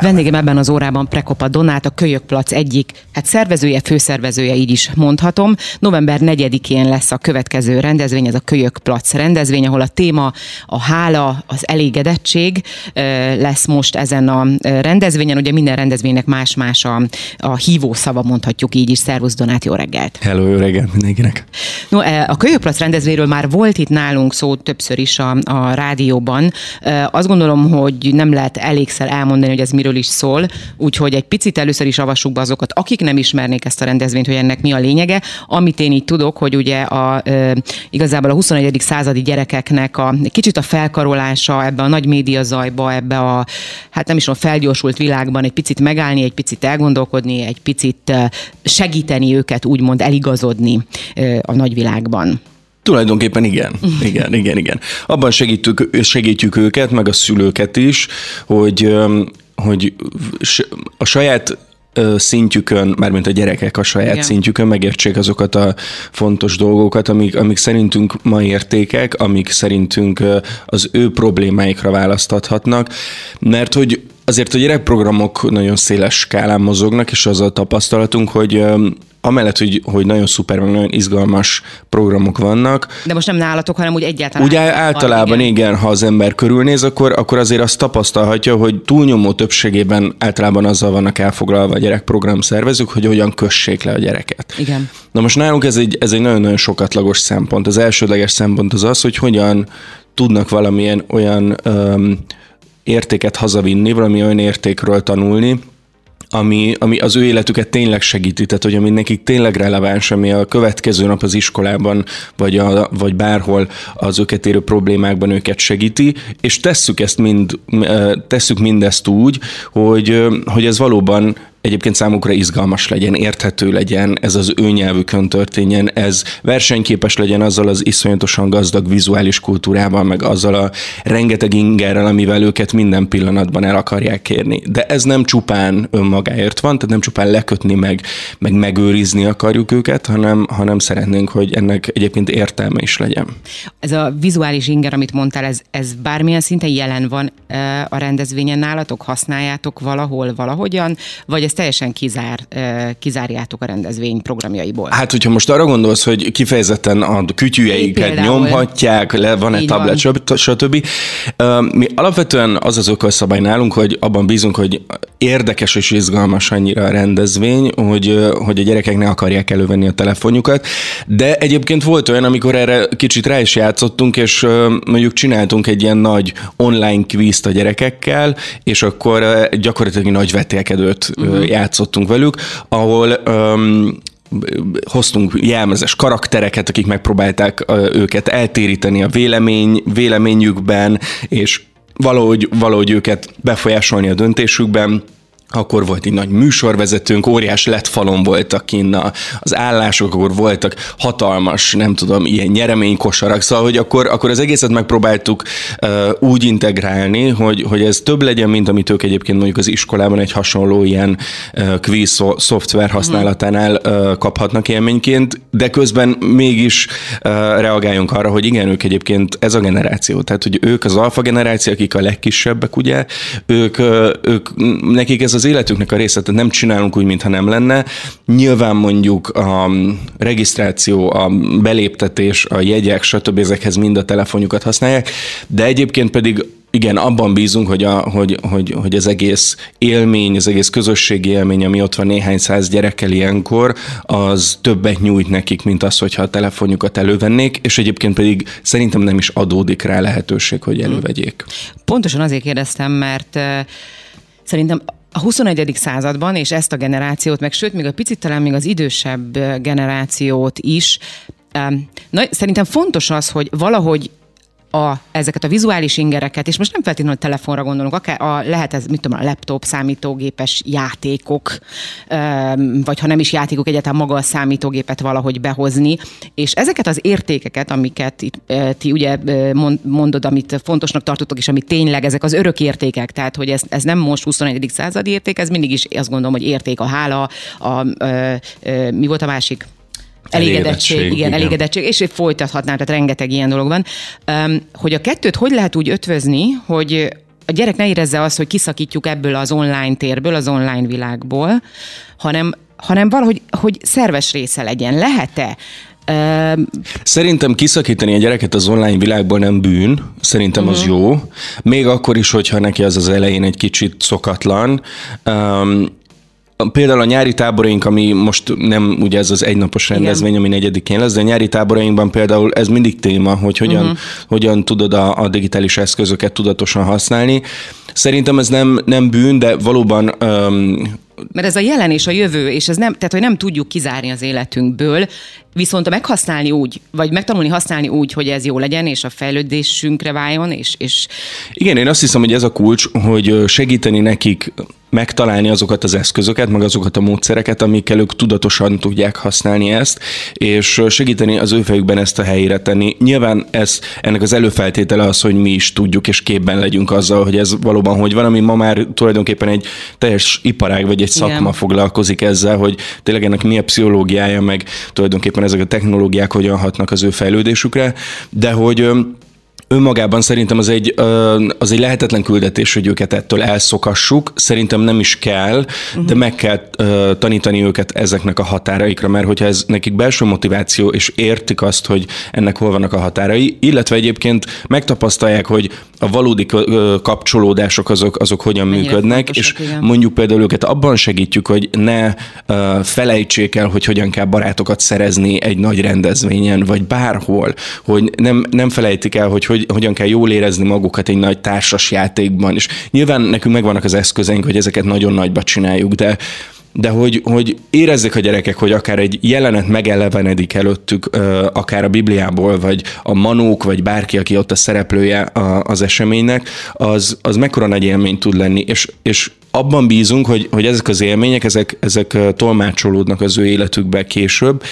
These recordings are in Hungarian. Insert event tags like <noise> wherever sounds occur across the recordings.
Vendégem ebben az órában Prekopa Donát, a Kölyökplac egyik, hát szervezője, főszervezője, így is mondhatom. November 4-én lesz a következő rendezvény, ez a Kölyökplac rendezvény, ahol a téma a hála, az elégedettség lesz most ezen a rendezvényen. Ugye minden rendezvénynek más-más a, a hívószava, mondhatjuk így is. Szervusz Donát, jó reggelt! Hello, jó reggelt mindenkinek! No, a Kölyökplac rendezvényről már volt itt nálunk szó többször is a, a rádióban. Azt gondolom, hogy nem lehet elégszer elmondani, hogy ez miről is szól, úgyhogy egy picit először is avassuk be azokat, akik nem ismernék ezt a rendezvényt, hogy ennek mi a lényege. Amit én így tudok, hogy ugye a, igazából a 21. századi gyerekeknek a kicsit a felkarolása ebbe a nagy média zajba, ebbe a, hát nem is a felgyorsult világban egy picit megállni, egy picit elgondolkodni, egy picit segíteni őket, úgymond eligazodni a nagyvilágban. Tulajdonképpen igen, igen, igen, igen. Abban segítjük, segítjük őket, meg a szülőket is, hogy, hogy a saját szintjükön, mármint a gyerekek a saját Igen. szintjükön megértsék azokat a fontos dolgokat, amik, amik szerintünk ma értékek, amik szerintünk az ő problémáikra választathatnak, mert hogy azért a gyerekprogramok nagyon széles skálán mozognak, és az a tapasztalatunk, hogy amellett, hogy, hogy nagyon szuper, meg nagyon izgalmas programok vannak. De most nem nálatok, hanem úgy egyáltalán. Ugye általában igen. igen, ha az ember körülnéz, akkor, akkor azért azt tapasztalhatja, hogy túlnyomó többségében általában azzal vannak elfoglalva a gyerekprogram szervezők, hogy hogyan kössék le a gyereket. Igen. Na most nálunk ez egy, ez egy nagyon-nagyon sokatlagos szempont. Az elsődleges szempont az az, hogy hogyan tudnak valamilyen olyan öm, értéket hazavinni, valami olyan értékről tanulni, ami, ami az ő életüket tényleg segíti, tehát hogy ami nekik tényleg releváns, ami a következő nap az iskolában, vagy, a, vagy bárhol az őket érő problémákban őket segíti, és tesszük ezt mind, tesszük mindezt úgy, hogy, hogy ez valóban egyébként számukra izgalmas legyen, érthető legyen, ez az ő nyelvükön történjen, ez versenyképes legyen azzal az iszonyatosan gazdag vizuális kultúrával, meg azzal a rengeteg ingerrel, amivel őket minden pillanatban el akarják kérni. De ez nem csupán önmagáért van, tehát nem csupán lekötni meg, meg megőrizni akarjuk őket, hanem, hanem szeretnénk, hogy ennek egyébként értelme is legyen. Ez a vizuális inger, amit mondtál, ez, ez bármilyen szinten jelen van a rendezvényen nálatok? Használjátok valahol, valahogyan? Vagy ezt teljesen kizár, kizárjátok a rendezvény programjaiból. Hát, hogyha most arra gondolsz, hogy kifejezetten a kütyűjeiket nyomhatják, le van-e tablet, stb. Mi alapvetően az az ökölszabály nálunk, hogy abban bízunk, hogy érdekes és izgalmas annyira a rendezvény, hogy, hogy a gyerekek ne akarják elővenni a telefonjukat, de egyébként volt olyan, amikor erre kicsit rá is játszottunk, és mondjuk csináltunk egy ilyen nagy online kvízt a gyerekekkel, és akkor gyakorlatilag nagy vetélkedőt uh-huh játszottunk velük, ahol um, hoztunk jelmezes karaktereket, akik megpróbálták őket eltéríteni a vélemény, véleményükben, és valahogy, valahogy őket befolyásolni a döntésükben akkor volt egy nagy műsorvezetőnk, óriás lett falon voltak kinn az állások, akkor voltak hatalmas, nem tudom, ilyen nyereménykosarak, szóval, hogy akkor, akkor az egészet megpróbáltuk uh, úgy integrálni, hogy, hogy ez több legyen, mint amit ők egyébként mondjuk az iskolában egy hasonló ilyen uh, quiz szoftver használatánál uh, kaphatnak élményként, de közben mégis uh, reagáljunk arra, hogy igen, ők egyébként ez a generáció, tehát hogy ők az alfa generáció, akik a legkisebbek, ugye, ők, uh, ők nekik ez az életüknek a része, tehát nem csinálunk úgy, mintha nem lenne. Nyilván mondjuk a regisztráció, a beléptetés, a jegyek, stb. ezekhez mind a telefonjukat használják, de egyébként pedig igen, abban bízunk, hogy, a, hogy, hogy, hogy az egész élmény, az egész közösségi élmény, ami ott van néhány száz gyerekkel ilyenkor, az többet nyújt nekik, mint az, hogyha a telefonjukat elővennék, és egyébként pedig szerintem nem is adódik rá lehetőség, hogy elővegyék. Pontosan azért kérdeztem, mert Szerintem a 21. században, és ezt a generációt, meg sőt, még a picit talán még az idősebb generációt is, na, szerintem fontos az, hogy valahogy a, ezeket a vizuális ingereket, és most nem feltétlenül a telefonra gondolunk, akár a, lehet ez, mit tudom, a laptop, számítógépes játékok, vagy ha nem is játékok, egyáltalán maga a számítógépet valahogy behozni, és ezeket az értékeket, amiket itt, ti ugye mondod, amit fontosnak tartotok, és ami tényleg ezek az örök értékek, tehát hogy ez, ez nem most 21. századi érték, ez mindig is azt gondolom, hogy érték a hála, a, a, a mi volt a másik? Elégedettség, elégedettség igen, igen, elégedettség, és folytathatnám, tehát rengeteg ilyen dolog van. Hogy a kettőt hogy lehet úgy ötvözni, hogy a gyerek ne érezze azt, hogy kiszakítjuk ebből az online térből, az online világból, hanem, hanem valahogy hogy szerves része legyen. Lehet-e? Szerintem kiszakítani a gyereket az online világból nem bűn, szerintem uh-huh. az mhm. jó. Még akkor is, hogyha neki az az elején egy kicsit szokatlan. Um, Például a nyári táboraink, ami most nem ugye ez az egynapos rendezvény, Igen. ami negyedikén lesz, de a nyári táborainkban például ez mindig téma, hogy hogyan, uh-huh. hogyan tudod a, a digitális eszközöket tudatosan használni. Szerintem ez nem, nem bűn, de valóban um, mert ez a jelen és a jövő, és ez nem, tehát hogy nem tudjuk kizárni az életünkből, viszont a meghasználni úgy, vagy megtanulni használni úgy, hogy ez jó legyen, és a fejlődésünkre váljon, és, és... Igen, én azt hiszem, hogy ez a kulcs, hogy segíteni nekik megtalálni azokat az eszközöket, meg azokat a módszereket, amikkel ők tudatosan tudják használni ezt, és segíteni az ő fejükben ezt a helyére tenni. Nyilván ez, ennek az előfeltétele az, hogy mi is tudjuk és képben legyünk azzal, hogy ez valóban hogy van, ami ma már tulajdonképpen egy teljes iparág vagy egy szakma Igen. foglalkozik ezzel, hogy tényleg ennek mi a pszichológiája, meg tulajdonképpen ezek a technológiák hogyan hatnak az ő fejlődésükre, de hogy önmagában szerintem az egy, az egy lehetetlen küldetés, hogy őket ettől elszokassuk. Szerintem nem is kell, uh-huh. de meg kell tanítani őket ezeknek a határaikra, mert hogyha ez nekik belső motiváció, és értik azt, hogy ennek hol vannak a határai, illetve egyébként megtapasztalják, hogy a valódi kapcsolódások azok, azok hogyan Mennyire működnek, és igen. mondjuk például őket abban segítjük, hogy ne felejtsék el, hogy hogyan kell barátokat szerezni egy nagy rendezvényen, vagy bárhol, hogy nem, nem felejtik el, hogy, hogy hogy hogyan kell jól érezni magukat egy nagy társas játékban. És nyilván nekünk megvannak az eszközeink, hogy ezeket nagyon nagyba csináljuk, de de hogy, hogy érezzék a gyerekek, hogy akár egy jelenet megelevenedik előttük, akár a Bibliából, vagy a manók, vagy bárki, aki ott a szereplője az eseménynek, az, az mekkora nagy élmény tud lenni, és, és abban bízunk, hogy, hogy ezek az élmények, ezek, ezek tolmácsolódnak az ő életükbe később,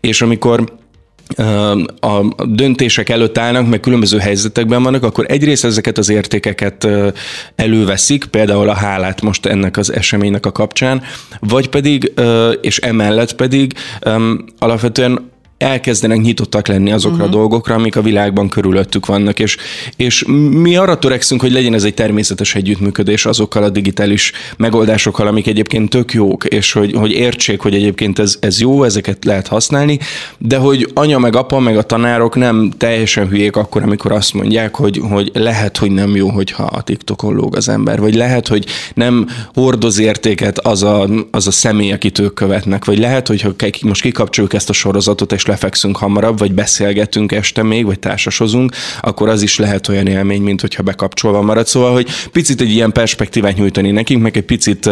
és amikor a döntések előtt állnak, meg különböző helyzetekben vannak, akkor egyrészt ezeket az értékeket előveszik, például a hálát most ennek az eseménynek a kapcsán, vagy pedig, és emellett pedig alapvetően elkezdenek nyitottak lenni azokra uh-huh. a dolgokra, amik a világban körülöttük vannak, és, és mi arra törekszünk, hogy legyen ez egy természetes együttműködés azokkal a digitális megoldásokkal, amik egyébként tök jók, és hogy, hogy értsék, hogy egyébként ez, ez jó, ezeket lehet használni, de hogy anya meg apa meg a tanárok nem teljesen hülyék akkor, amikor azt mondják, hogy, hogy lehet, hogy nem jó, hogyha a TikTokon lóg az ember, vagy lehet, hogy nem hordoz értéket az a, az a személy, akit ők követnek, vagy lehet, hogy ha most kikapcsoljuk ezt a sorozatot, és lefekszünk hamarabb, vagy beszélgetünk este még, vagy társasozunk, akkor az is lehet olyan élmény, mint hogyha bekapcsolva marad. Szóval, hogy picit egy ilyen perspektívát nyújtani nekünk, meg egy picit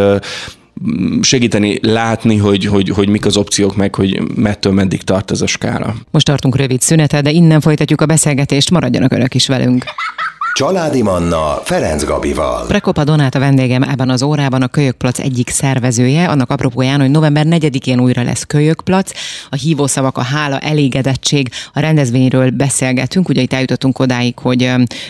segíteni látni, hogy, hogy, hogy mik az opciók, meg hogy mettől meddig tart ez a skála. Most tartunk rövid szünetet, de innen folytatjuk a beszélgetést, maradjanak önök is velünk. Családi Manna Ferenc Gabival. Prekopa Donát a vendégem ebben az órában a Kölyökplac egyik szervezője, annak apropóján, hogy november 4-én újra lesz Kölyökplac. A hívószavak, a hála, elégedettség, a rendezvényről beszélgetünk. Ugye itt eljutottunk odáig, hogy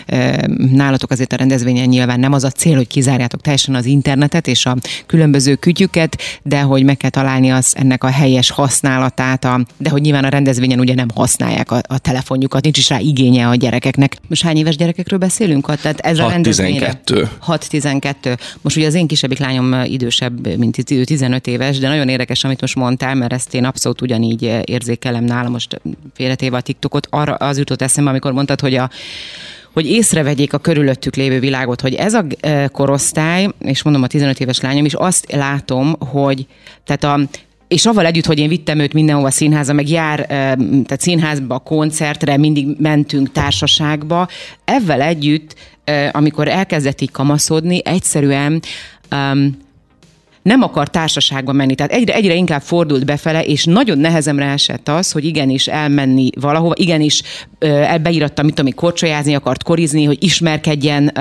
e, nálatok azért a rendezvényen nyilván nem az a cél, hogy kizárjátok teljesen az internetet és a különböző kütyüket, de hogy meg kell találni az ennek a helyes használatát, a, de hogy nyilván a rendezvényen ugye nem használják a, a telefonjukat, nincs is rá igénye a gyerekeknek. Most hány éves gyerekekről beszélünk? Beszélünk? Tehát ez a 6-12. 6-12. Most ugye az én kisebbik lányom idősebb, mint 15 éves, de nagyon érdekes, amit most mondtál, mert ezt én abszolút ugyanígy érzékelem nálam most félretéve a TikTokot. Arra az jutott eszembe, amikor mondtad, hogy a hogy észrevegyék a körülöttük lévő világot, hogy ez a korosztály, és mondom a 15 éves lányom is, azt látom, hogy tehát a és avval együtt, hogy én vittem őt mindenhova színházba, meg jár, tehát színházba, koncertre, mindig mentünk társaságba, ezzel együtt, amikor elkezdett így kamaszodni, egyszerűen nem akar társaságba menni. Tehát egyre, egyre inkább fordult befele, és nagyon nehezemre esett az, hogy igenis elmenni valahova, igenis beíratta, mit tudom, korcsolyázni akart, korizni, hogy ismerkedjen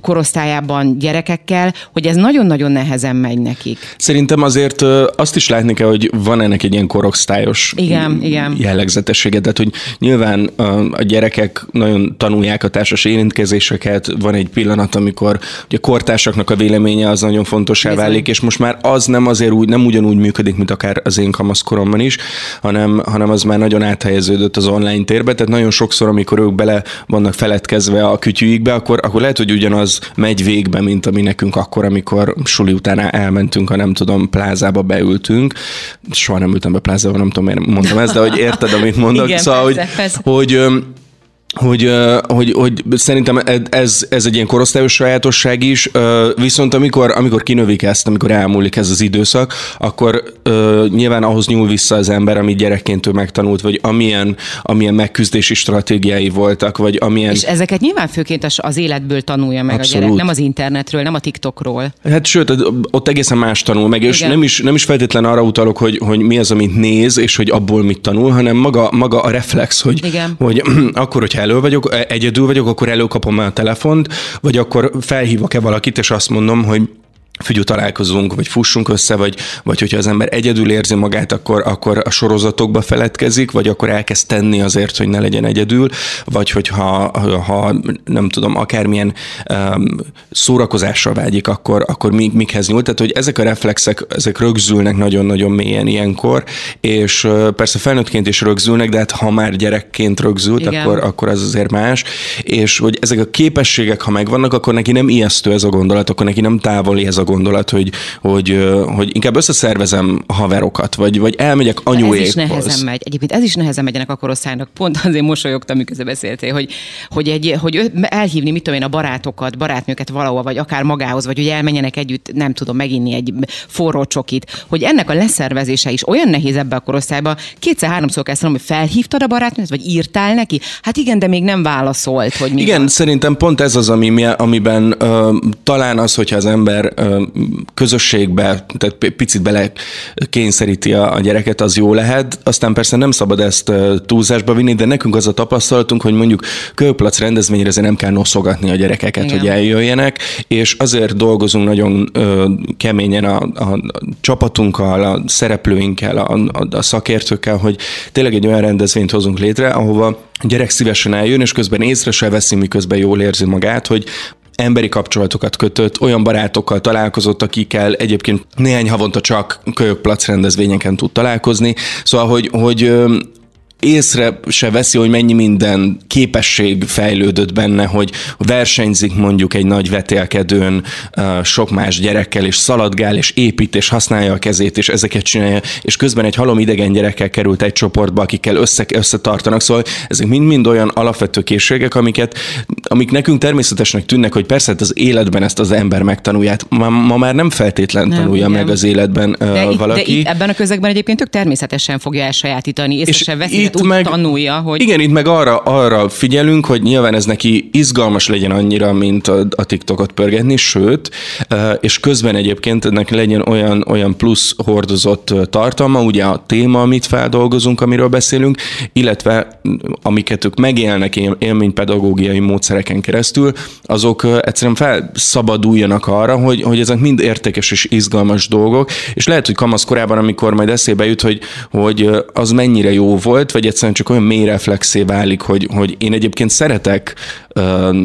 korosztályában gyerekekkel, hogy ez nagyon-nagyon nehezen megy nekik. Szerintem azért azt is látni kell, hogy van ennek egy ilyen korosztályos igen, igen. jellegzetessége, tehát hogy nyilván a gyerekek nagyon tanulják a társas érintkezéseket, van egy pillanat, amikor a kortársaknak a véleménye az nagyon fontos válik, válik, és most már az nem azért úgy, nem ugyanúgy működik, mint akár az én kamaszkoromban is, hanem, hanem az már nagyon áthelyeződött az online térbe, tehát nagyon sokszor, amikor ők bele vannak feledkezve a kütyűikbe, akkor, akkor lehet, hogy ugyanaz megy végbe, mint ami nekünk akkor, amikor suli után elmentünk, a nem tudom, plázába beültünk. Soha nem ültem be plázába, nem tudom, miért mondtam ezt, de hogy érted, amit mondok. Igen, szóval, persze, hogy, persze. hogy hogy, hogy, hogy szerintem ez, ez egy ilyen korosztályos sajátosság is, viszont amikor, amikor kinövik ezt, amikor elmúlik ez az időszak, akkor nyilván ahhoz nyúl vissza az ember, amit gyerekként ő megtanult, vagy amilyen, amilyen megküzdési stratégiái voltak, vagy amilyen... És ezeket nyilván főként az életből tanulja meg Abszolút. a gyerek, nem az internetről, nem a TikTokról. Hát sőt, ott egészen más tanul meg, és nem is, nem is feltétlen arra utalok, hogy, hogy mi az, amit néz, és hogy abból mit tanul, hanem maga, maga a reflex, hogy, Igen. hogy <clears throat> akkor, hogyha elő vagyok, e, egyedül vagyok, akkor előkapom a telefont, vagy akkor felhívok-e valakit, és azt mondom, hogy figyú találkozunk, vagy fussunk össze, vagy, vagy hogyha az ember egyedül érzi magát, akkor, akkor a sorozatokba feledkezik, vagy akkor elkezd tenni azért, hogy ne legyen egyedül, vagy hogyha ha, nem tudom, akármilyen um, szórakozással vágyik, akkor, akkor mi, mikhez nyúl. Tehát, hogy ezek a reflexek, ezek rögzülnek nagyon-nagyon mélyen ilyenkor, és persze felnőttként is rögzülnek, de hát ha már gyerekként rögzült, akkor, akkor az azért más, és hogy ezek a képességek, ha megvannak, akkor neki nem ijesztő ez a gondolat, akkor neki nem távoli ez a gondolat, hogy, hogy, hogy inkább összeszervezem haverokat, vagy, vagy elmegyek anyuékhoz. Ez is nehezen megy. Egyébként ez is nehezen megy ennek a korosztálynak. Pont azért mosolyogtam, miközben beszéltél, hogy, hogy, egy, hogy elhívni, mit tudom én, a barátokat, barátnőket valahol, vagy akár magához, vagy hogy elmenjenek együtt, nem tudom, meginni egy forró csokit, hogy ennek a leszervezése is olyan nehéz ebbe a korosztályba. Kétszer-háromszor kell hogy felhívtad a barátnőt, vagy írtál neki? Hát igen, de még nem válaszolt, hogy mi Igen, van. szerintem pont ez az, ami, amiben uh, talán az, hogyha az ember uh, közösségbe, tehát picit bele kényszeríti a, gyereket, az jó lehet. Aztán persze nem szabad ezt túlzásba vinni, de nekünk az a tapasztalatunk, hogy mondjuk kőplac rendezvényre azért nem kell noszogatni a gyerekeket, Igen. hogy eljöjjenek, és azért dolgozunk nagyon keményen a, a, a csapatunkkal, a szereplőinkkel, a, a, a szakértőkkel, hogy tényleg egy olyan rendezvényt hozunk létre, ahova a gyerek szívesen eljön, és közben észre se veszi, miközben jól érzi magát, hogy emberi kapcsolatokat kötött, olyan barátokkal találkozott, akikkel egyébként néhány havonta csak kölyökplac rendezvényeken tud találkozni. Szóval, hogy, hogy észre se veszi, hogy mennyi minden képesség fejlődött benne, hogy versenyzik mondjuk egy nagy vetélkedőn sok más gyerekkel, és szaladgál, és épít, és használja a kezét, és ezeket csinálja, és közben egy halom idegen gyerekkel került egy csoportba, akikkel össze, összetartanak. Szóval ezek mind-mind olyan alapvető készségek, amiket, amik nekünk természetesnek tűnnek, hogy persze hát az életben ezt az ember megtanulja. Ma, ma már nem feltétlen nem, tanulja igen. meg az életben de uh, valaki. de itt ebben a közegben egyébként tök természetesen fogja elsajátítani, és se veszi itt meg, tanulja, hogy... Igen, itt meg arra, arra figyelünk, hogy nyilván ez neki izgalmas legyen annyira, mint a, a TikTokot pörgetni, sőt, és közben egyébként ennek legyen olyan, olyan plusz hordozott tartalma, ugye a téma, amit feldolgozunk, amiről beszélünk, illetve amiket ők megélnek élménypedagógiai módszereken keresztül, azok egyszerűen felszabaduljanak arra, hogy, hogy ezek mind értékes és izgalmas dolgok, és lehet, hogy kamaszkorában, amikor majd eszébe jut, hogy, hogy az mennyire jó volt, vagy egyszerűen csak olyan mély reflexé válik, hogy, hogy én egyébként szeretek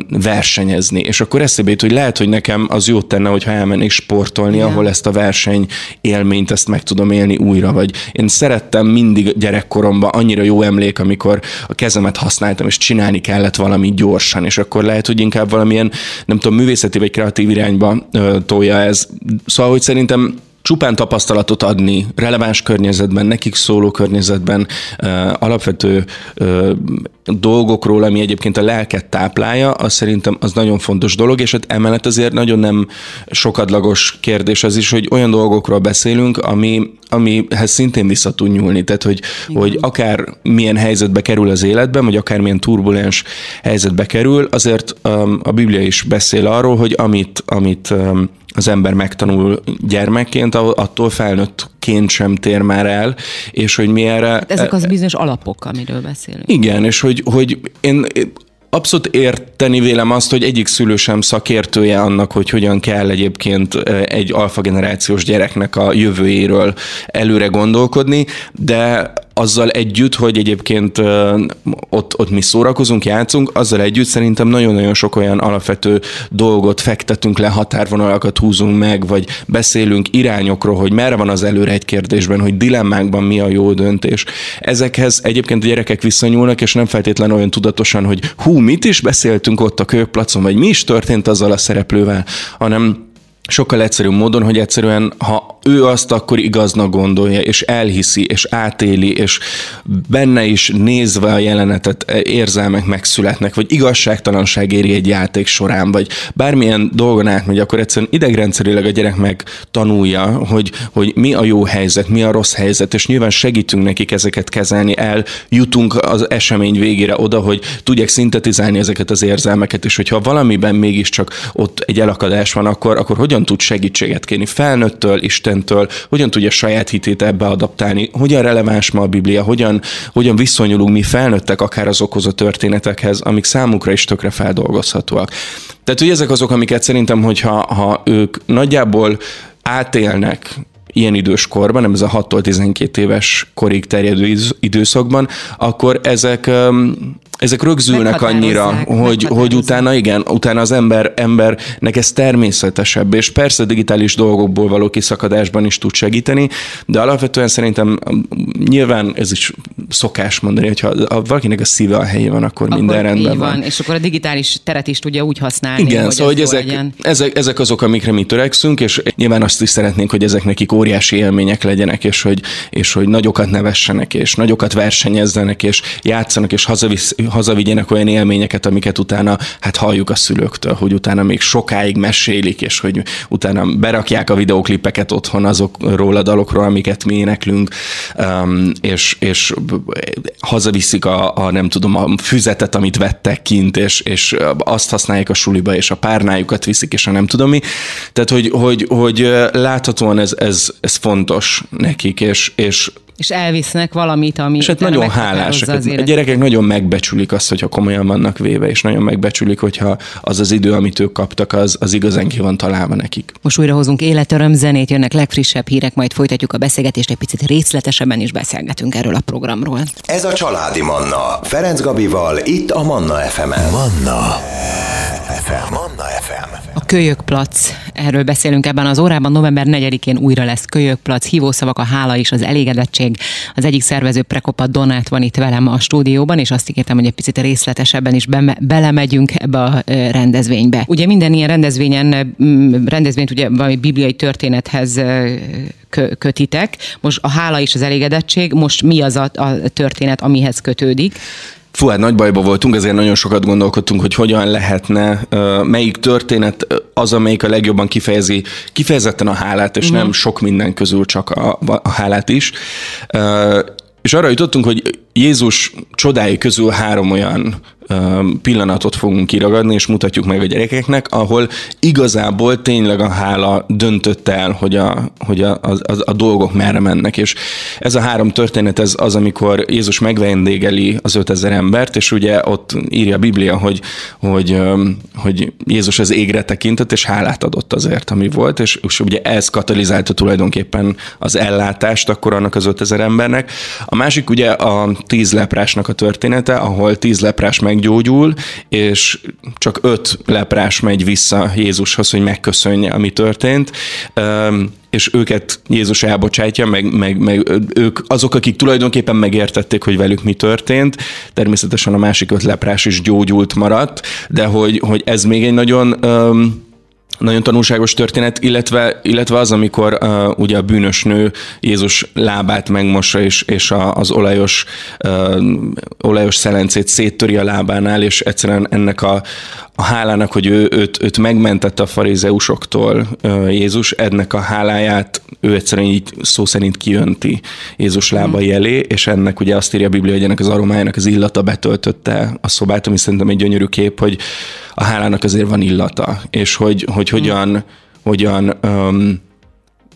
versenyezni, és akkor eszébe jut, hogy lehet, hogy nekem az jót tenne, hogyha elmennék sportolni, yeah. ahol ezt a verseny élményt, ezt meg tudom élni újra, vagy én szerettem mindig gyerekkoromban annyira jó emlék, amikor a kezemet használtam, és csinálni kellett valami gyorsan, és akkor lehet, hogy inkább valamilyen, nem tudom, művészeti vagy kreatív irányba ö, tolja ez. Szóval, hogy szerintem csupán tapasztalatot adni releváns környezetben, nekik szóló környezetben, alapvető dolgokról, ami egyébként a lelket táplálja, az szerintem az nagyon fontos dolog, és hát emellett azért nagyon nem sokadlagos kérdés az is, hogy olyan dolgokról beszélünk, ami, amihez szintén vissza tud nyúlni. Tehát, hogy, hogy akár milyen helyzetbe kerül az életben, vagy akár milyen turbulens helyzetbe kerül, azért um, a Biblia is beszél arról, hogy amit, amit um, az ember megtanul gyermekként, attól felnőttként sem tér már el, és hogy mi erre... Hát ezek az bizonyos alapok, amiről beszélünk. Igen, és hogy, hogy én abszolút érteni vélem azt, hogy egyik szülő sem szakértője annak, hogy hogyan kell egyébként egy alfa generációs gyereknek a jövőjéről előre gondolkodni, de azzal együtt, hogy egyébként ott, ott mi szórakozunk, játszunk, azzal együtt szerintem nagyon-nagyon sok olyan alapvető dolgot fektetünk le, határvonalakat húzunk meg, vagy beszélünk irányokról, hogy merre van az előre egy kérdésben, hogy dilemmákban mi a jó döntés. Ezekhez egyébként a gyerekek visszanyúlnak, és nem feltétlenül olyan tudatosan, hogy hú, mit is beszéltünk ott a kölyökplacon, vagy mi is történt azzal a szereplővel, hanem sokkal egyszerűbb módon, hogy egyszerűen, ha ő azt akkor igaznak gondolja, és elhiszi, és átéli, és benne is nézve a jelenetet érzelmek megszületnek, vagy igazságtalanság éri egy játék során, vagy bármilyen dolgon átmegy, akkor egyszerűen idegrendszerileg a gyerek meg tanulja, hogy, hogy mi a jó helyzet, mi a rossz helyzet, és nyilván segítünk nekik ezeket kezelni, el jutunk az esemény végére oda, hogy tudják szintetizálni ezeket az érzelmeket, és hogyha valamiben mégiscsak ott egy elakadás van, akkor, akkor hogyan tud segítséget kérni? Felnőttől, Isten Istentől, hogyan tudja saját hitét ebbe adaptálni, hogyan releváns ma a Biblia, hogyan, hogyan viszonyulunk mi felnőttek akár azokhoz a történetekhez, amik számukra is tökre feldolgozhatóak. Tehát, hogy ezek azok, amiket szerintem, hogyha ha ők nagyjából átélnek ilyen idős korban, nem ez a 6-tól 12 éves korig terjedő időszakban, akkor ezek ezek rögzülnek annyira, hogy, hogy utána igen, utána az ember embernek ez természetesebb, és persze digitális dolgokból való kiszakadásban is tud segíteni, de alapvetően szerintem nyilván ez is szokás mondani, hogy ha valakinek a szíve a helyén van, akkor, akkor minden rendben van. van. És akkor a digitális teret is tudja úgy használni, Igen, hogy szóval hogy ezek, ezek, ezek azok, amikre mi törekszünk, és nyilván azt is szeretnénk, hogy ezek nekik óriási élmények legyenek, és hogy, és hogy nagyokat nevessenek, és nagyokat versenyezzenek, és játszanak, és hazavisz, hazavigyenek olyan élményeket, amiket utána hát halljuk a szülőktől, hogy utána még sokáig mesélik, és hogy utána berakják a videoklipeket otthon azokról a dalokról, amiket mi éneklünk, um, és, és hazaviszik a, a, nem tudom, a füzetet, amit vettek kint, és, és azt használják a suliba, és a párnájukat viszik, és a nem tudom mi. Tehát, hogy, hogy, hogy láthatóan ez, ez, ez fontos nekik, és, és és elvisznek valamit, ami És hát nagyon hálásak. A gyerekek nagyon megbecsülik azt, hogyha komolyan vannak véve, és nagyon megbecsülik, hogyha az az idő, amit ők kaptak, az, az igazán ki van találva nekik. Most újra hozunk életöröm zenét, jönnek legfrissebb hírek, majd folytatjuk a beszélgetést, egy picit részletesebben is beszélgetünk erről a programról. Ez a Családi Manna. Ferenc Gabival, itt a Manna FM-en. Manna FM. Manna FM. A Kölyökplac, erről beszélünk ebben az órában. November 4-én újra lesz Kölyökplac, hívószavak a hála és az elégedettség. Az egyik szervező Prekopa Donát van itt velem a stúdióban, és azt ígértem, hogy egy picit részletesebben is be, belemegyünk ebbe a rendezvénybe. Ugye minden ilyen rendezvényen, rendezvényt ugye valami bibliai történethez kötitek. Most a hála és az elégedettség, most mi az a, a történet, amihez kötődik? Fú, hát nagy bajba voltunk, ezért nagyon sokat gondolkodtunk, hogy hogyan lehetne, melyik történet az, amelyik a legjobban kifejezi kifejezetten a hálát, és uh-huh. nem sok minden közül csak a, a hálát is. És arra jutottunk, hogy Jézus csodái közül három olyan pillanatot fogunk kiragadni, és mutatjuk meg a gyerekeknek, ahol igazából tényleg a hála döntött el, hogy a, hogy a, a, a, dolgok merre mennek. És ez a három történet, ez az, amikor Jézus megvendégeli az 5000 embert, és ugye ott írja a Biblia, hogy, hogy, hogy Jézus az égre tekintett, és hálát adott azért, ami volt, és, és ugye ez katalizálta tulajdonképpen az ellátást akkor annak az 5000 embernek. A másik ugye a tíz leprásnak a története, ahol tíz leprás meggyógyul, és csak öt leprás megy vissza Jézushoz, hogy megköszönje, ami történt és őket Jézus elbocsátja, meg, meg, meg ők azok, akik tulajdonképpen megértették, hogy velük mi történt. Természetesen a másik öt leprás is gyógyult maradt, de hogy, hogy ez még egy nagyon um, nagyon tanulságos történet, illetve, illetve az, amikor uh, ugye a bűnös nő Jézus lábát megmossa, és, és a, az olajos, uh, olajos szelencét széttöri a lábánál, és egyszerűen ennek a, a hálának, hogy ő, őt, őt megmentette a farizeusoktól Jézus, ennek a háláját ő egyszerűen így szó szerint kiönti Jézus lábai mm. elé, és ennek ugye azt írja a Biblia, hogy ennek az aromájának az illata betöltötte a szobát, ami szerintem egy gyönyörű kép, hogy a hálának azért van illata, és hogy, hogy hogyan, mm. hogyan, um,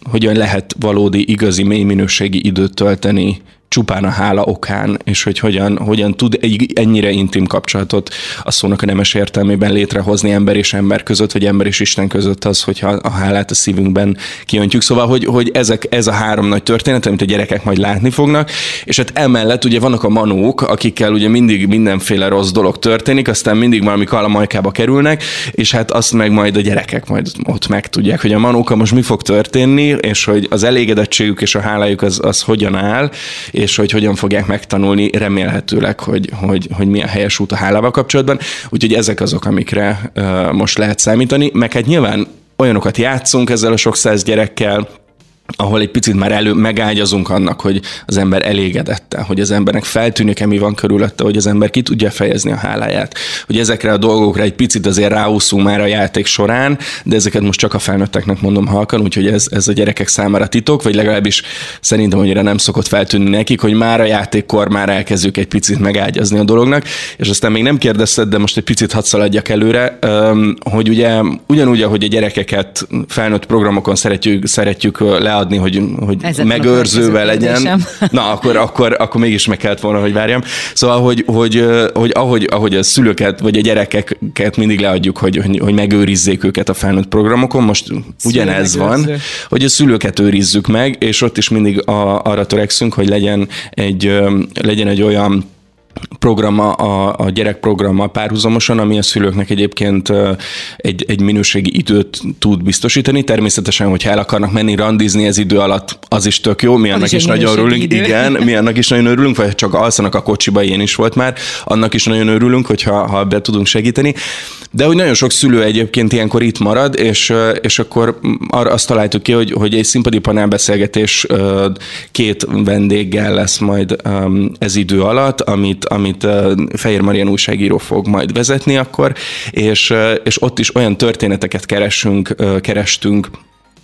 hogyan lehet valódi, igazi, mély minőségi időt tölteni csupán a hála okán, és hogy hogyan, hogyan tud egy ennyire intim kapcsolatot a szónak a nemes értelmében létrehozni ember és ember között, vagy ember és Isten között az, hogyha a hálát a szívünkben kiöntjük. Szóval, hogy, hogy ezek, ez a három nagy történet, amit a gyerekek majd látni fognak, és hát emellett ugye vannak a manók, akikkel ugye mindig mindenféle rossz dolog történik, aztán mindig valami kalamajkába kerülnek, és hát azt meg majd a gyerekek majd ott megtudják, hogy a manókkal most mi fog történni, és hogy az elégedettségük és a hálájuk az, az hogyan áll, és hogy hogyan fogják megtanulni remélhetőleg, hogy, hogy, hogy mi a helyes út a hálával kapcsolatban. Úgyhogy ezek azok, amikre most lehet számítani. Meg hát nyilván olyanokat játszunk ezzel a sok száz gyerekkel, ahol egy picit már elő megágyazunk annak, hogy az ember elégedette, hogy az embernek feltűnik-e, mi van körülötte, hogy az ember ki tudja fejezni a háláját. Hogy ezekre a dolgokra egy picit azért ráúszunk már a játék során, de ezeket most csak a felnőtteknek mondom halkan, úgyhogy ez, ez a gyerekek számára titok, vagy legalábbis szerintem, hogy nem szokott feltűnni nekik, hogy már a játékkor már elkezdjük egy picit megágyazni a dolognak, és aztán még nem kérdezted, de most egy picit hadd szaladjak előre, hogy ugye ugyanúgy, ahogy a gyerekeket felnőtt programokon szeretjük, szeretjük le leadni, hogy, hogy megőrzővel legyen. <laughs> Na, akkor, akkor, akkor mégis meg kellett volna, hogy várjam. Szóval, hogy, hogy, hogy ahogy, ahogy a szülőket, vagy a gyerekeket mindig leadjuk, hogy, hogy, hogy megőrizzék őket a felnőtt programokon, most ugyanez van, hogy a szülőket őrizzük meg, és ott is mindig a, arra törekszünk, hogy legyen egy, legyen egy olyan programma, a, a gyerekprogrammal párhuzamosan, ami a szülőknek egyébként egy, egy minőségi időt tud biztosítani. Természetesen, hogyha el akarnak menni randizni ez idő alatt, az is tök jó, mi annak is, is nagyon örülünk. Idő. Igen, mi <laughs> annak is nagyon örülünk, vagy csak alszanak a kocsiba, ilyen is volt már, annak is nagyon örülünk, hogyha ha be tudunk segíteni. De hogy nagyon sok szülő egyébként ilyenkor itt marad, és, és akkor arra azt találtuk ki, hogy, hogy egy színpadi panelbeszélgetés két vendéggel lesz majd ez idő alatt, amit, amit Fehér Marian újságíró fog majd vezetni akkor, és, és ott is olyan történeteket keresünk, kerestünk,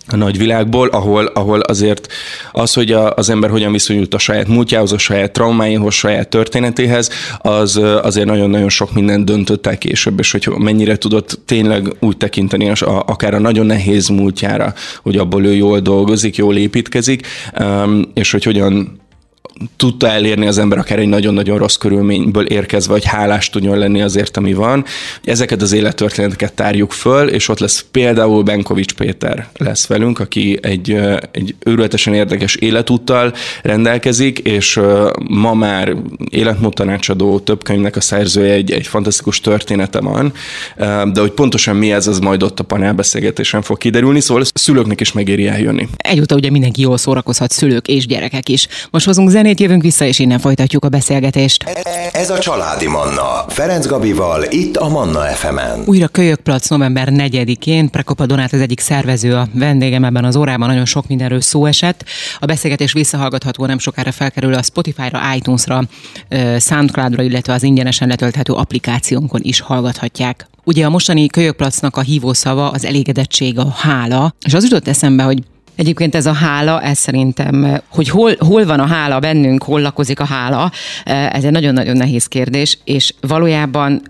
a nagyvilágból, ahol, ahol azért az, hogy a, az ember hogyan viszonyult a saját múltjához, a saját traumáihoz, saját történetéhez, az azért nagyon-nagyon sok mindent döntött el később, és hogy mennyire tudott tényleg úgy tekinteni a, akár a nagyon nehéz múltjára, hogy abból ő jól dolgozik, jól építkezik, és hogy hogyan tudta elérni az ember akár egy nagyon-nagyon rossz körülményből érkezve, hogy hálás tudjon lenni azért, ami van. Ezeket az élettörténeteket tárjuk föl, és ott lesz például Benkovics Péter lesz velünk, aki egy, egy őrületesen érdekes életúttal rendelkezik, és ma már életmód tanácsadó több könyvnek a szerzője, egy, egy fantasztikus története van, de hogy pontosan mi ez, az majd ott a panelbeszélgetésen fog kiderülni, szóval a szülőknek is megéri eljönni. Egyúttal ugye mindenki jól szórakozhat, szülők és gyerekek is. Most hozunk zenét, jövünk vissza, és innen folytatjuk a beszélgetést. Ez a Családi Manna. Ferenc Gabival, itt a Manna FM-en. Újra Kölyökplac november 4-én. Prekopa Donát az egyik szervező a vendégem ebben az órában. Nagyon sok mindenről szó esett. A beszélgetés visszahallgatható nem sokára felkerül a Spotify-ra, iTunes-ra, Soundcloud-ra, illetve az ingyenesen letölthető applikációnkon is hallgathatják. Ugye a mostani kölyökplacnak a hívószava az elégedettség, a hála, és az jutott eszembe, hogy Egyébként ez a hála, ez szerintem, hogy hol, hol van a hála bennünk, hol lakozik a hála, ez egy nagyon-nagyon nehéz kérdés, és valójában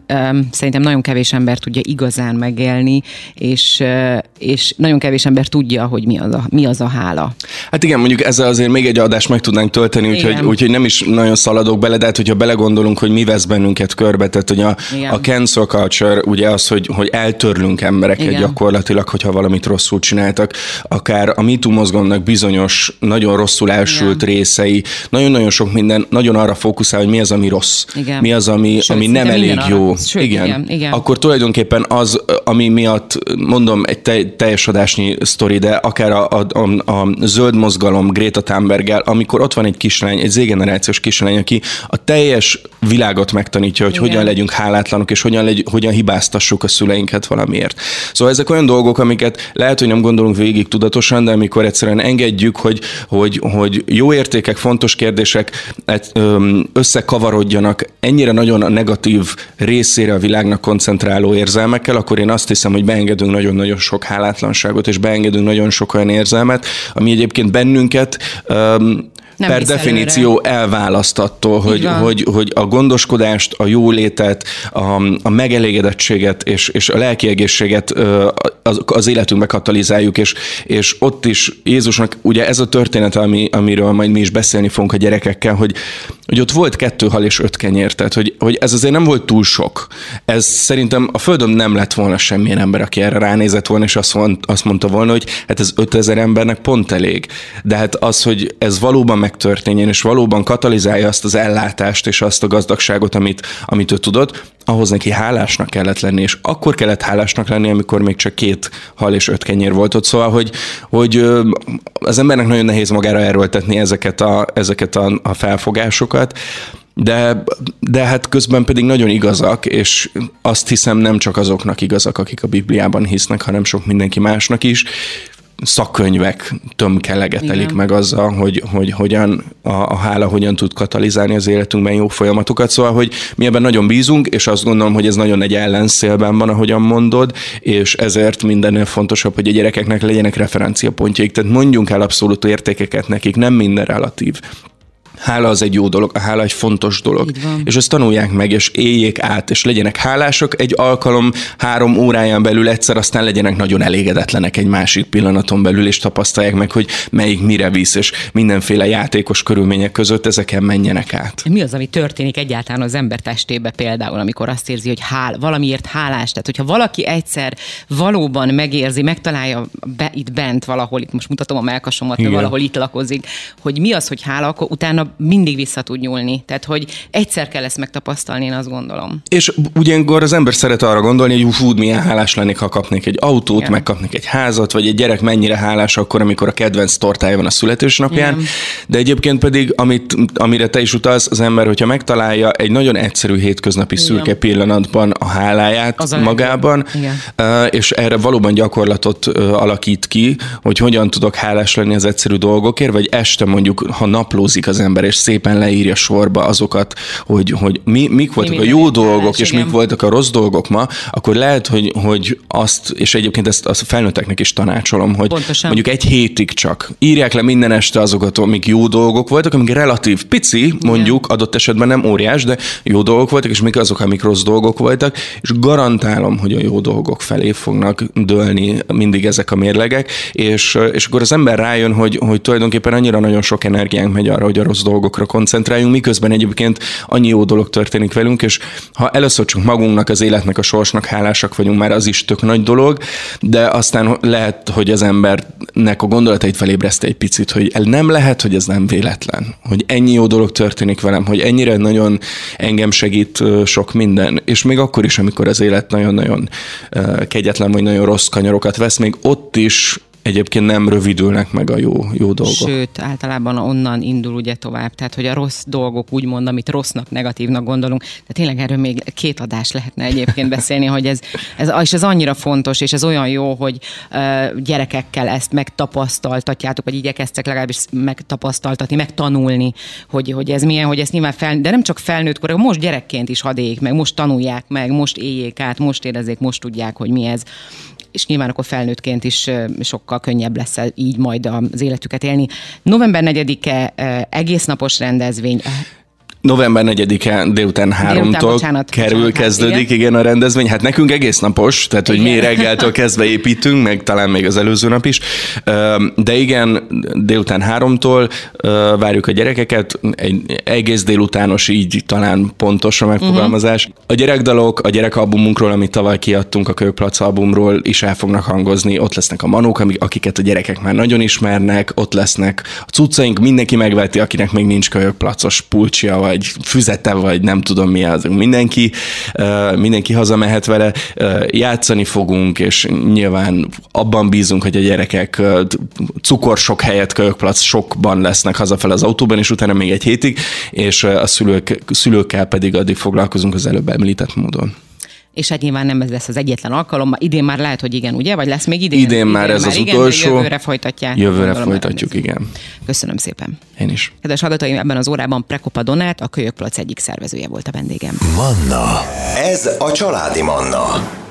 szerintem nagyon kevés ember tudja igazán megélni, és, uh, és nagyon kevés ember tudja, hogy mi az, a, mi az a hála. Hát igen, mondjuk ezzel azért még egy adást meg tudnánk tölteni, úgyhogy, úgyhogy nem is nagyon szaladok bele, de hát, hogyha belegondolunk, hogy mi vesz bennünket körbe, tehát hogy a, a cancel culture ugye az, hogy, hogy eltörlünk embereket igen. gyakorlatilag, hogyha valamit rosszul csináltak, akár a MeToo mozgalomnak bizonyos, nagyon rosszul elsült Igen. részei, nagyon-nagyon sok minden, nagyon arra fókuszál, hogy mi az, ami rossz, igen. mi az, ami, Sőt, ami nem elég jó. Sőt, igen. Igen, igen. Akkor tulajdonképpen az, ami miatt, mondom, egy te, teljes adásnyi sztori, de akár a, a, a, a zöld mozgalom Greta thunberg amikor ott van egy kislány, egy z-generációs kislány, aki a teljes világot megtanítja, hogy igen. hogyan legyünk hálátlanok, és hogyan, legy, hogyan hibáztassuk a szüleinket valamiért. Szóval ezek olyan dolgok, amiket lehet, hogy nem gondolunk végig tudatosan, de amikor egyszerűen engedjük, hogy, hogy, hogy jó értékek, fontos kérdések összekavarodjanak ennyire nagyon a negatív részére a világnak koncentráló érzelmekkel, akkor én azt hiszem, hogy beengedünk nagyon-nagyon sok hálátlanságot, és beengedünk nagyon sok olyan érzelmet, ami egyébként bennünket nem per definíció előre. elválaszt attól, hogy, hogy, hogy a gondoskodást, a jólétet, a, a megelégedettséget és, és a lelki egészséget az, az életünkbe katalizáljuk, és, és ott is Jézusnak ugye ez a történet, ami, amiről majd mi is beszélni fogunk a gyerekekkel, hogy, hogy ott volt kettő hal és öt kenyér, tehát hogy, hogy ez azért nem volt túl sok. Ez szerintem a Földön nem lett volna semmilyen ember, aki erre ránézett volna, és azt, mond, azt mondta volna, hogy hát ez 5000 embernek pont elég. De hát az, hogy ez valóban megtörténjen, és valóban katalizálja azt az ellátást és azt a gazdagságot, amit, amit ő tudott, ahhoz neki hálásnak kellett lenni, és akkor kellett hálásnak lenni, amikor még csak két hal és öt kenyér volt ott. Szóval, hogy, hogy az embernek nagyon nehéz magára erőltetni ezeket a, ezeket a, a felfogásokat, de, de hát közben pedig nagyon igazak, és azt hiszem nem csak azoknak igazak, akik a Bibliában hisznek, hanem sok mindenki másnak is. Szakkönyvek tömkelegetelik Igen. meg azzal, hogy, hogy hogyan a, a hála hogyan tud katalizálni az életünkben jó folyamatokat. Szóval, hogy mi ebben nagyon bízunk, és azt gondolom, hogy ez nagyon egy ellenszélben van, ahogyan mondod, és ezért mindennél fontosabb, hogy a gyerekeknek legyenek referenciapontjaik. Tehát mondjunk el abszolút értékeket nekik, nem minden relatív hála az egy jó dolog, a hála egy fontos dolog. És ezt tanulják meg, és éljék át, és legyenek hálások egy alkalom három óráján belül egyszer, aztán legyenek nagyon elégedetlenek egy másik pillanaton belül, és tapasztalják meg, hogy melyik mire visz, és mindenféle játékos körülmények között ezeken menjenek át. Mi az, ami történik egyáltalán az ember testébe például, amikor azt érzi, hogy hál, valamiért hálás? Tehát, hogyha valaki egyszer valóban megérzi, megtalálja be, itt bent valahol, itt most mutatom a melkasomat, valahol itt lakozik, hogy mi az, hogy hála, akkor utána mindig vissza tud nyúlni. Tehát, hogy egyszer kell ezt megtapasztalni, én azt gondolom. És ugyankor az ember szeret arra gondolni, hogy hú, milyen hálás lennék, ha kapnék egy autót, Igen. megkapnék egy házat, vagy egy gyerek mennyire hálás akkor, amikor a kedvenc tortája van a születésnapján. Igen. De egyébként pedig, amit, amire te is utalsz, az ember, hogyha megtalálja egy nagyon egyszerű hétköznapi Igen. szürke pillanatban a háláját az magában, Igen. és erre valóban gyakorlatot alakít ki, hogy hogyan tudok hálás lenni az egyszerű dolgokért, vagy este mondjuk, ha naplózik az ember, ember, és szépen leírja sorba azokat, hogy, hogy mi, mik voltak mi a jó dolgok, és mik voltak a rossz dolgok ma, akkor lehet, hogy, hogy azt, és egyébként ezt a felnőtteknek is tanácsolom, hogy Pontosan. mondjuk egy hétig csak írják le minden este azokat, amik jó dolgok voltak, amik relatív pici, mondjuk igen. adott esetben nem óriás, de jó dolgok voltak, és mik azok, amik rossz dolgok voltak, és garantálom, hogy a jó dolgok felé fognak dőlni mindig ezek a mérlegek, és, és akkor az ember rájön, hogy, hogy tulajdonképpen annyira nagyon sok energiánk megy arra, hogy a rossz dolgokra koncentráljunk, miközben egyébként annyi jó dolog történik velünk, és ha először csak magunknak, az életnek, a sorsnak hálásak vagyunk, már az is tök nagy dolog, de aztán lehet, hogy az embernek a gondolatait felébreszte egy picit, hogy nem lehet, hogy ez nem véletlen, hogy ennyi jó dolog történik velem, hogy ennyire nagyon engem segít sok minden, és még akkor is, amikor az élet nagyon-nagyon kegyetlen, vagy nagyon rossz kanyarokat vesz, még ott is egyébként nem rövidülnek meg a jó, jó dolgok. Sőt, általában onnan indul ugye tovább, tehát hogy a rossz dolgok úgymond, amit rossznak, negatívnak gondolunk, de tényleg erről még két adás lehetne egyébként beszélni, hogy ez, ez, és ez annyira fontos, és ez olyan jó, hogy uh, gyerekekkel ezt megtapasztaltatjátok, vagy igyekeztek legalábbis megtapasztaltatni, megtanulni, hogy, hogy ez milyen, hogy ez nyilván fel, de nem csak felnőtt korban, most gyerekként is hadék meg, most tanulják meg, most éljék át, most érezzék, most tudják, hogy mi ez és nyilván akkor felnőttként is sokkal könnyebb lesz így majd az életüket élni. November 4-e egész napos rendezvény. November 4-e délután háromtól bocsánat, kerül, bocsánat, kezdődik, igen. igen, a rendezvény. Hát nekünk egész napos, tehát hogy igen. mi reggeltől kezdve építünk, meg talán még az előző nap is. De igen, délután háromtól várjuk a gyerekeket, egy egész délutános így talán pontos a megfogalmazás. Uh-huh. A gyerekdalok, a gyerekalbumunkról, amit tavaly kiadtunk, a Kölyökplac albumról is el fognak hangozni. Ott lesznek a manók, akiket a gyerekek már nagyon ismernek, ott lesznek a cuccaink, mindenki megveti, akinek még nincs Kölyökplacos pulcsia, vagy vagy füzete, vagy nem tudom mi az. Mindenki, mindenki hazamehet vele, játszani fogunk, és nyilván abban bízunk, hogy a gyerekek cukorsok helyett kölyökplac sokban lesznek hazafel az autóban, és utána még egy hétig, és a szülők, szülőkkel pedig addig foglalkozunk az előbb említett módon és hát nyilván nem ez lesz az egyetlen alkalom. Idén már lehet, hogy igen, ugye? Vagy lesz még idén? Idén, idén már ez már az igen, utolsó. Jövőre folytatják. Jövőre folytatjuk, igen. Köszönöm szépen. Én is. Kedves hallgatóim, ebben az órában Prekopa Donát, a Kölyökplac egyik szervezője volt a vendégem. Manna. Ez a családi Manna.